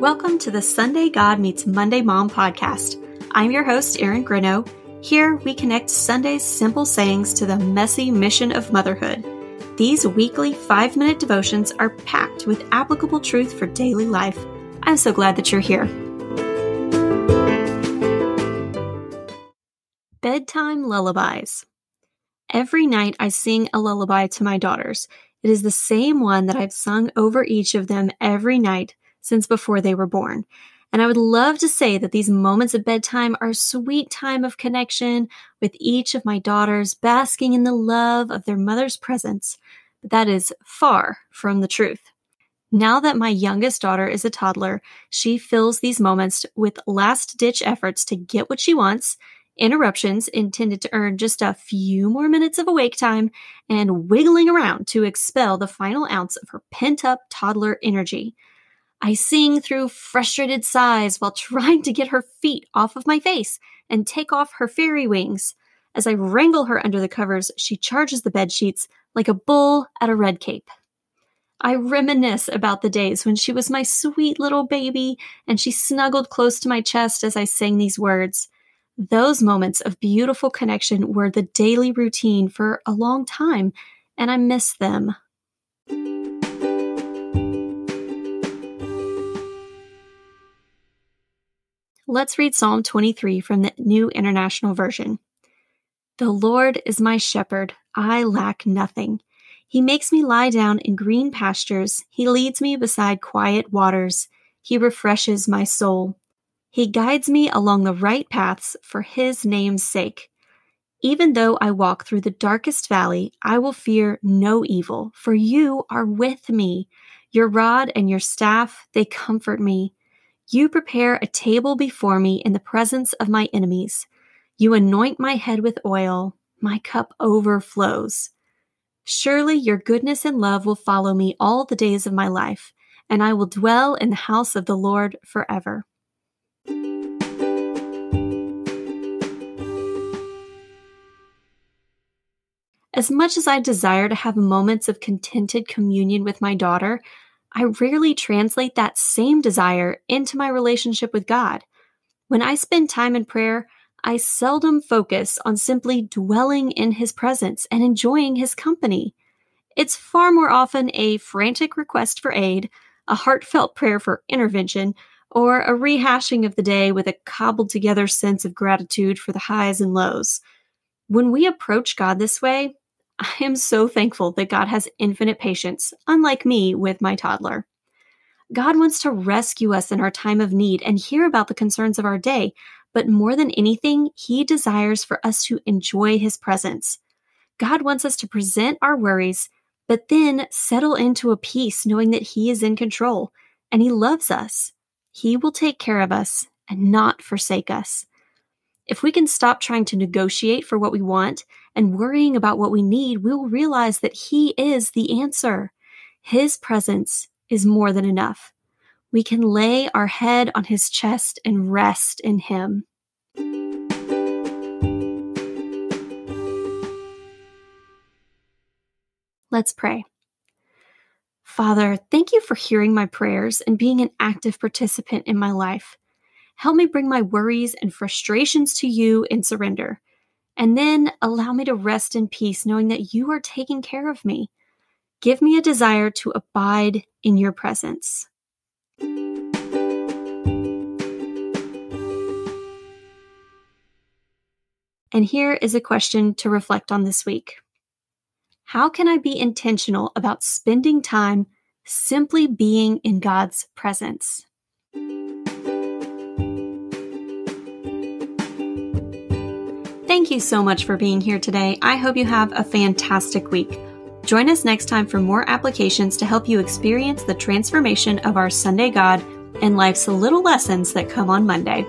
Welcome to the Sunday God Meets Monday Mom podcast. I'm your host, Erin Greneaux. Here, we connect Sunday's simple sayings to the messy mission of motherhood. These weekly five minute devotions are packed with applicable truth for daily life. I'm so glad that you're here. Bedtime Lullabies. Every night I sing a lullaby to my daughters. It is the same one that I've sung over each of them every night since before they were born. And I would love to say that these moments of bedtime are a sweet time of connection with each of my daughters, basking in the love of their mother's presence. But that is far from the truth. Now that my youngest daughter is a toddler, she fills these moments with last ditch efforts to get what she wants, interruptions intended to earn just a few more minutes of awake time, and wiggling around to expel the final ounce of her pent up toddler energy. I sing through frustrated sighs while trying to get her feet off of my face and take off her fairy wings. As I wrangle her under the covers, she charges the bed sheets like a bull at a red cape. I reminisce about the days when she was my sweet little baby and she snuggled close to my chest as I sang these words. Those moments of beautiful connection were the daily routine for a long time, and I miss them. Let's read Psalm 23 from the New International Version. The Lord is my shepherd, I lack nothing. He makes me lie down in green pastures, He leads me beside quiet waters, He refreshes my soul. He guides me along the right paths for His name's sake. Even though I walk through the darkest valley, I will fear no evil, for you are with me. Your rod and your staff, they comfort me. You prepare a table before me in the presence of my enemies. You anoint my head with oil. My cup overflows. Surely your goodness and love will follow me all the days of my life, and I will dwell in the house of the Lord forever. As much as I desire to have moments of contented communion with my daughter, I rarely translate that same desire into my relationship with God. When I spend time in prayer, I seldom focus on simply dwelling in His presence and enjoying His company. It's far more often a frantic request for aid, a heartfelt prayer for intervention, or a rehashing of the day with a cobbled together sense of gratitude for the highs and lows. When we approach God this way, I am so thankful that God has infinite patience, unlike me with my toddler. God wants to rescue us in our time of need and hear about the concerns of our day, but more than anything, He desires for us to enjoy His presence. God wants us to present our worries, but then settle into a peace knowing that He is in control and He loves us. He will take care of us and not forsake us. If we can stop trying to negotiate for what we want and worrying about what we need, we will realize that He is the answer. His presence is more than enough. We can lay our head on His chest and rest in Him. Let's pray. Father, thank you for hearing my prayers and being an active participant in my life. Help me bring my worries and frustrations to you in surrender. And then allow me to rest in peace, knowing that you are taking care of me. Give me a desire to abide in your presence. And here is a question to reflect on this week How can I be intentional about spending time simply being in God's presence? Thank you so much for being here today. I hope you have a fantastic week. Join us next time for more applications to help you experience the transformation of our Sunday God and life's little lessons that come on Monday.